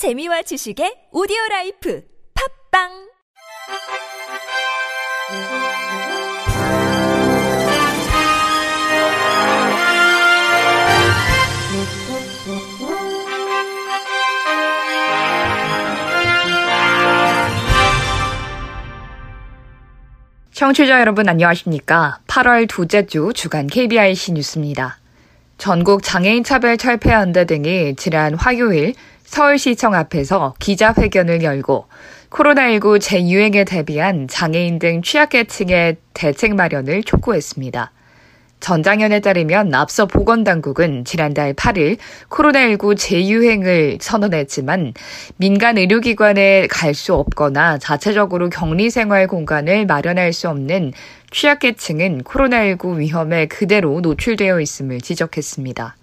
재미와 지식의 오디오 라이프 팝빵 청취자 여러분 안녕하십니까? 8월 둘째 주 주간 KBIC 뉴스입니다. 전국 장애인 차별 철폐 연대 등이 지난 화요일 서울시청 앞에서 기자회견을 열고 코로나19 재유행에 대비한 장애인 등 취약계층의 대책 마련을 촉구했습니다. 전장현에 따르면 앞서 보건당국은 지난달 8일 코로나19 재유행을 선언했지만 민간 의료기관에 갈 수 없거나 자체적으로 격리 생활 공간을 마련할 수 없는 취약계층은 코로나19 위험에 그대로 노출되어 있음을 지적했습니다.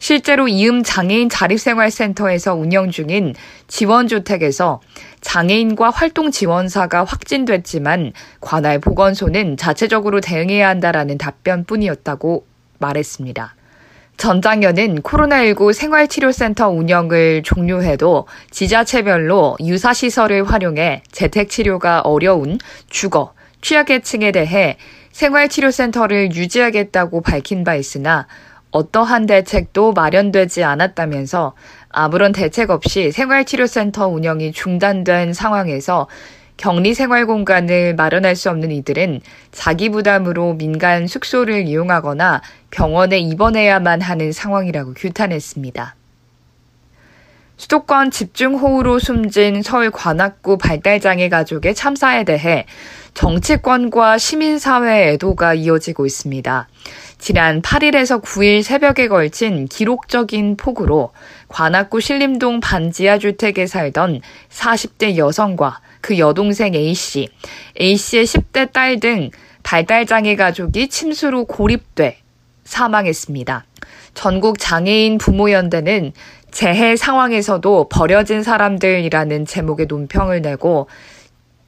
실제로 이음 장애인 자립생활센터에서 운영 중인 지원주택에서 장애인과 활동 지원사가 확진됐지만 관할 보건소는 자체적으로 대응해야 한다라는 답변뿐이었다고 말했습니다. 전장현은 코로나19 생활치료센터 운영을 종료해도 지자체별로 유사시설을 활용해 재택치료가 어려운 주거, 취약계층에 대해 생활치료센터를 유지하겠다고 밝힌 바 있으나 어떠한 대책도 마련되지 않았다면서 아무런 대책 없이 생활치료센터 운영이 중단된 상황에서 격리 생활 공간을 마련할 수 없는 이들은 자기 부담으로 민간 숙소를 이용하거나 병원에 입원해야만 하는 상황이라고 규탄했습니다. 수도권 집중호우로 숨진 서울 관악구 발달장애 가족의 참사에 대해 정치권과 시민사회의 애도가 이어지고 있습니다. 지난 8일에서 9일 새벽에 걸친 기록적인 폭우로 관악구 신림동 반지하 주택에 살던 40대 여성과 그 여동생 A씨, A씨의 10대 딸 등 발달장애 가족이 침수로 고립돼 사망했습니다. 전국 장애인 부모연대는 재해 상황에서도 버려진 사람들이라는 제목의 논평을 내고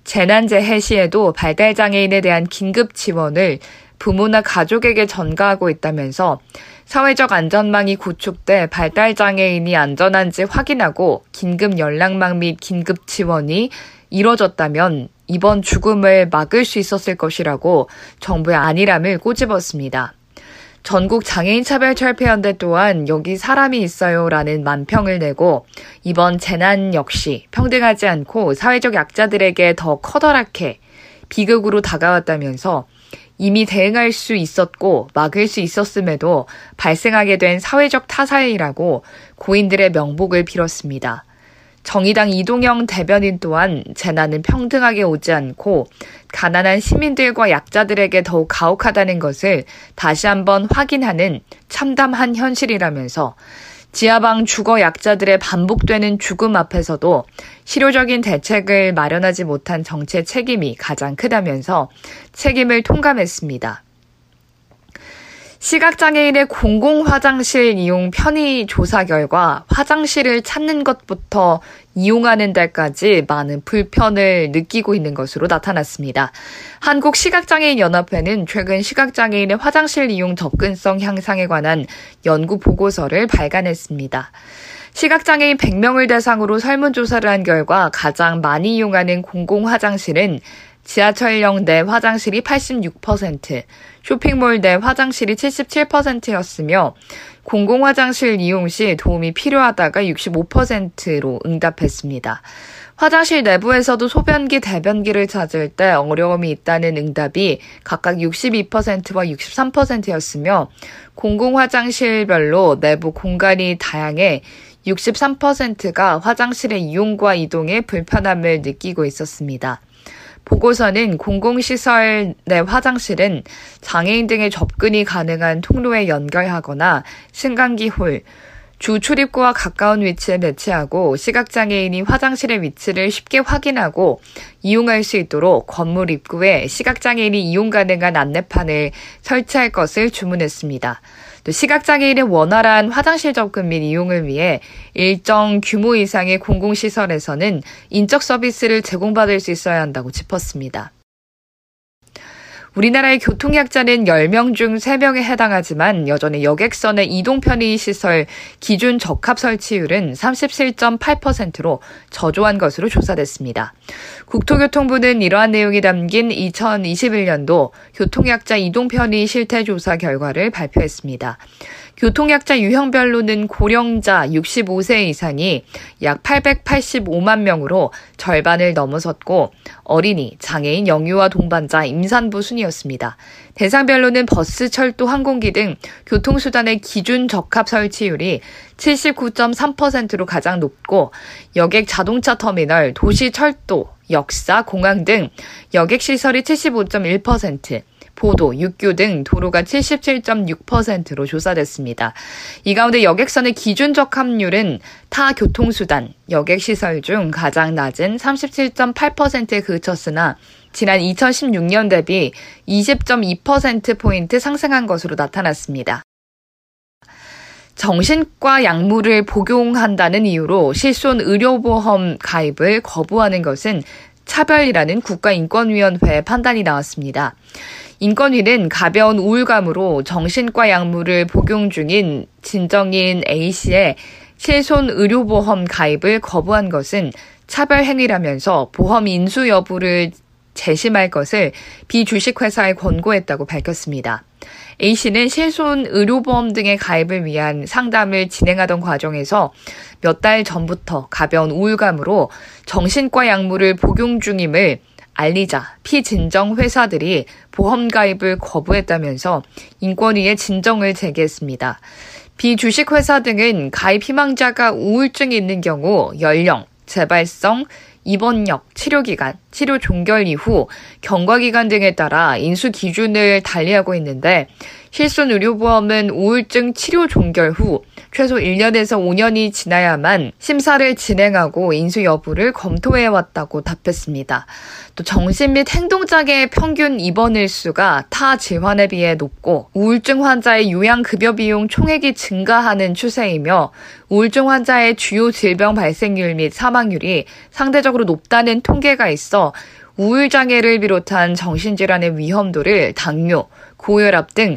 재난재해 시에도 발달장애인에 대한 긴급 지원을 부모나 가족에게 전가하고 있다면서 사회적 안전망이 구축돼 발달장애인이 안전한지 확인하고 긴급 연락망 및 긴급 지원이 이뤄졌다면 이번 죽음을 막을 수 있었을 것이라고 정부의 안일함을 꼬집었습니다. 전국 장애인 차별 철폐연대 또한 여기 사람이 있어요라는 만평을 내고 이번 재난 역시 평등하지 않고 사회적 약자들에게 더 커다랗게 비극으로 다가왔다면서 이미 대응할 수 있었고 막을 수 있었음에도 발생하게 된 사회적 타살이라고 고인들의 명복을 빌었습니다. 정의당 이동영 대변인 또한 재난은 평등하게 오지 않고 가난한 시민들과 약자들에게 더욱 가혹하다는 것을 다시 한번 확인하는 참담한 현실이라면서 지하방 주거 약자들의 반복되는 죽음 앞에서도 실효적인 대책을 마련하지 못한 정책 책임이 가장 크다면서 책임을 통감했습니다. 시각장애인의 공공화장실 이용 편의 조사 결과 화장실을 찾는 것부터 이용하는 데까지 많은 불편을 느끼고 있는 것으로 나타났습니다. 한국시각장애인연합회는 최근 시각장애인의 화장실 이용 접근성 향상에 관한 연구 보고서를 발간했습니다. 시각장애인 100명을 대상으로 설문조사를 한 결과 가장 많이 이용하는 공공화장실은 지하철역 내 화장실이 86%, 쇼핑몰 내 화장실이 77%였으며 공공화장실 이용 시 도움이 필요하다가 65%로 응답했습니다. 화장실 내부에서도 소변기, 대변기를 찾을 때 어려움이 있다는 응답이 각각 62%와 63%였으며 공공화장실별로 내부 공간이 다양해 63%가 화장실의 이용과 이동에 불편함을 느끼고 있었습니다. 보고서는 공공시설 내 화장실은 장애인 등의 접근이 가능한 통로에 연결하거나 승강기 홀, 주 출입구와 가까운 위치에 배치하고 시각장애인이 화장실의 위치를 쉽게 확인하고 이용할 수 있도록 건물 입구에 시각장애인이 이용 가능한 안내판을 설치할 것을 주문했습니다. 또 시각장애인의 원활한 화장실 접근 및 이용을 위해 일정 규모 이상의 공공시설에서는 인적 서비스를 제공받을 수 있어야 한다고 짚었습니다. 우리나라의 교통약자는 10명 중 3명에 해당하지만 여전히 여객선의 이동 편의 시설 기준 적합 설치율은 37.8%로 저조한 것으로 조사됐습니다. 국토교통부는 이러한 내용이 담긴 2021년도 교통약자 이동 편의 실태 조사 결과를 발표했습니다. 교통약자 유형별로는 고령자 65세 이상이 약 885만 명으로 절반을 넘어섰고 어린이, 장애인, 영유아 동반자, 임산부 순이었습니다. 대상별로는 버스, 철도, 항공기 등 교통수단의 기준 적합 설치율이 79.3%로 가장 높고 여객 자동차 터미널, 도시 철도, 역사, 공항 등 여객 시설이 75.1%, 보도, 육교 등 도로가 77.6%로 조사됐습니다. 이 가운데 여객선의 기준 적 합률은 타 교통수단, 여객시설 중 가장 낮은 37.8%에 그쳤으나 지난 2016년 대비 20.2%포인트 상승한 것으로 나타났습니다. 정신과 약물을 복용한다는 이유로 실손 의료보험 가입을 거부하는 것은 차별이라는 국가인권위원회 판단이 나왔습니다. 인권위는 가벼운 우울감으로 정신과 약물을 복용 중인 진정인 A씨의 실손 의료보험 가입을 거부한 것은 차별 행위라면서 보험 인수 여부를 재심할 것을 비주식회사에 권고했다고 밝혔습니다. A씨는 실손 의료보험 등의 가입을 위한 상담을 진행하던 과정에서 몇 달 전부터 가벼운 우울감으로 정신과 약물을 복용 중임을 알리자 피진정 회사들이 보험 가입을 거부했다면서 인권위에 진정을 제기했습니다. 비주식 회사 등은 가입 희망자가 우울증이 있는 경우 연령, 재발성, 입원력, 치료기간, 치료 종결 이후 경과기간 등에 따라 인수 기준을 달리하고 있는데 실손 의료보험은 우울증 치료 종결 후 최소 1년에서 5년이 지나야만 심사를 진행하고 인수 여부를 검토해 왔다고 답했습니다. 또 정신 및 행동장애 평균 입원 일수가 타 질환에 비해 높고 우울증 환자의 요양 급여 비용 총액이 증가하는 추세이며 우울증 환자의 주요 질병 발생률 및 사망률이 상대적으로 높다는 통계가 있어 우울장애를 비롯한 정신질환의 위험도를 당뇨, 고혈압 등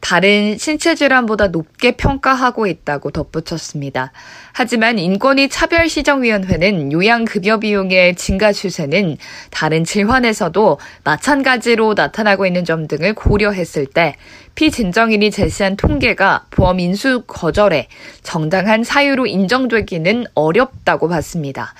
다른 신체 질환보다 높게 평가하고 있다고 덧붙였습니다. 하지만 인권위 차별시정위원회는 요양급여 비용의 증가 추세는 다른 질환에서도 마찬가지로 나타나고 있는 점 등을 고려했을 때 피진정인이 제시한 통계가 보험 인수 거절에 정당한 사유로 인정되기는 어렵다고 봤습니다.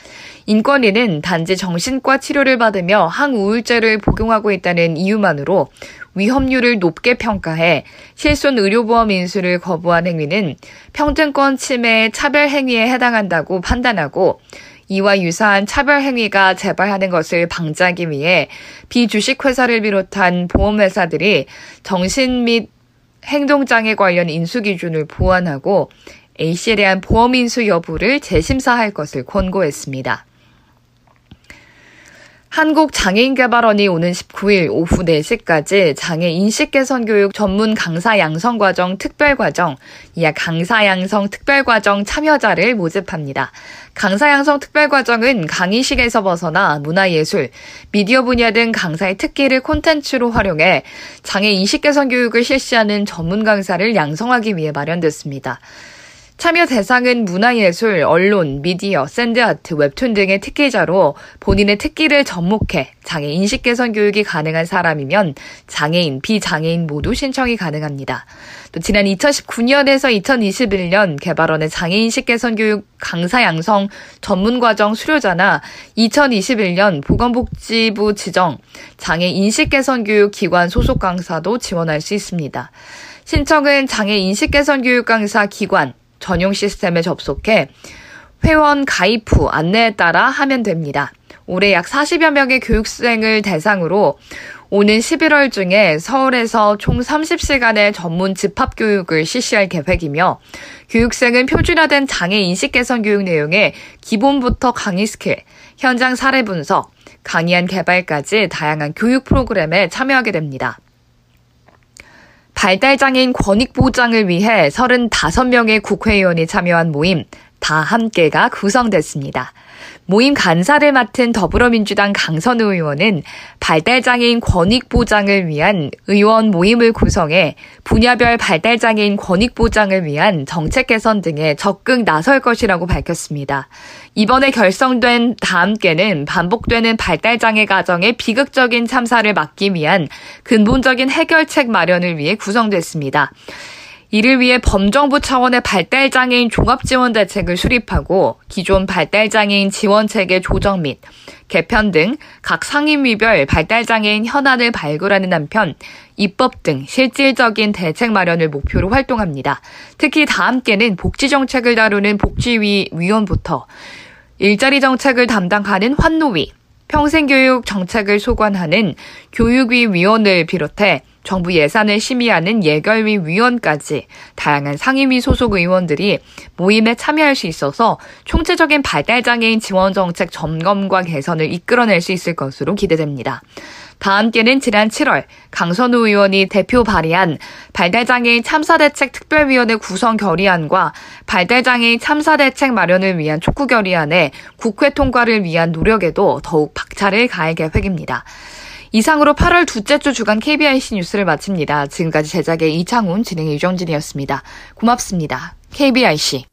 인권위는 단지 정신과 치료를 받으며 항우울제를 복용하고 있다는 이유만으로 위험률을 높게 평가해 실손 의료보험 인수를 거부한 행위는 평등권 침해 차별 행위에 해당한다고 판단하고 이와 유사한 차별 행위가 재발하는 것을 방지하기 위해 비주식 회사를 비롯한 보험회사들이 정신 및 행동장애 관련 인수 기준을 보완하고 A씨에 대한 보험 인수 여부를 재심사할 것을 권고했습니다. 한국장애인개발원이 오는 19일 오후 4시까지 장애 인식 개선 교육 전문 강사 양성 과정 특별 과정, 이하 강사 양성 특별 과정 참여자를 모집합니다. 강사 양성 특별 과정은 강의식에서 벗어나 문화예술, 미디어 분야 등 강사의 특기를 콘텐츠로 활용해 장애 인식 개선 교육을 실시하는 전문 강사를 양성하기 위해 마련됐습니다. 참여 대상은 문화예술, 언론, 미디어, 샌드아트, 웹툰 등의 특기자로 본인의 특기를 접목해 장애 인식 개선 교육이 가능한 사람이면 장애인, 비장애인 모두 신청이 가능합니다. 또 지난 2019년에서 2021년 개발원의 장애 인식 개선 교육 강사 양성 전문 과정 수료자나 2021년 보건복지부 지정 장애 인식 개선 교육 기관 소속 강사도 지원할 수 있습니다. 신청은 장애 인식 개선 교육 강사 기관 전용 시스템에 접속해 회원 가입 후 안내에 따라 하면 됩니다. 올해 약 40여 명의 교육생을 대상으로 오는 11월 중에 서울에서 총 30시간의 전문 집합 교육을 실시할 계획이며 교육생은 표준화된 장애 인식 개선 교육 내용에 기본부터 강의 스킬, 현장 사례 분석, 강의안 개발까지 다양한 교육 프로그램에 참여하게 됩니다. 발달장애인 권익 보장을 위해 35명의 국회의원이 참여한 모임 다 함께가 구성됐습니다. 모임 간사를 맡은 더불어민주당 강선우 의원은 발달장애인 권익보장을 위한 의원 모임을 구성해 분야별 발달장애인 권익보장을 위한 정책 개선 등에 적극 나설 것이라고 밝혔습니다. 이번에 결성된 다함께는 반복되는 발달장애 가정의 비극적인 참사를 막기 위한 근본적인 해결책 마련을 위해 구성됐습니다. 이를 위해 범정부 차원의 발달장애인 종합지원대책을 수립하고 기존 발달장애인 지원체계 조정 및 개편 등 각 상임위별 발달장애인 현안을 발굴하는 한편 입법 등 실질적인 대책 마련을 목표로 활동합니다. 특히 다함께는 복지정책을 다루는 복지위 위원부터 일자리 정책을 담당하는 환노위, 평생교육 정책을 소관하는 교육위 위원을 비롯해 정부 예산을 심의하는 예결위 위원까지 다양한 상임위 소속 의원들이 모임에 참여할 수 있어서 총체적인 발달장애인 지원 정책 점검과 개선을 이끌어낼 수 있을 것으로 기대됩니다. 다함께는 지난 7월 강선우 의원이 대표 발의한 발달장애인 참사대책 특별위원회 구성 결의안과 발달장애인 참사대책 마련을 위한 촉구 결의안에 국회 통과를 위한 노력에도 더욱 박차를 가할 계획입니다. 이상으로 8월 둘째 주 주간 KBIC 뉴스를 마칩니다. 지금까지 제작의 이창훈, 진행의 유정진이었습니다. 고맙습니다. KBIC.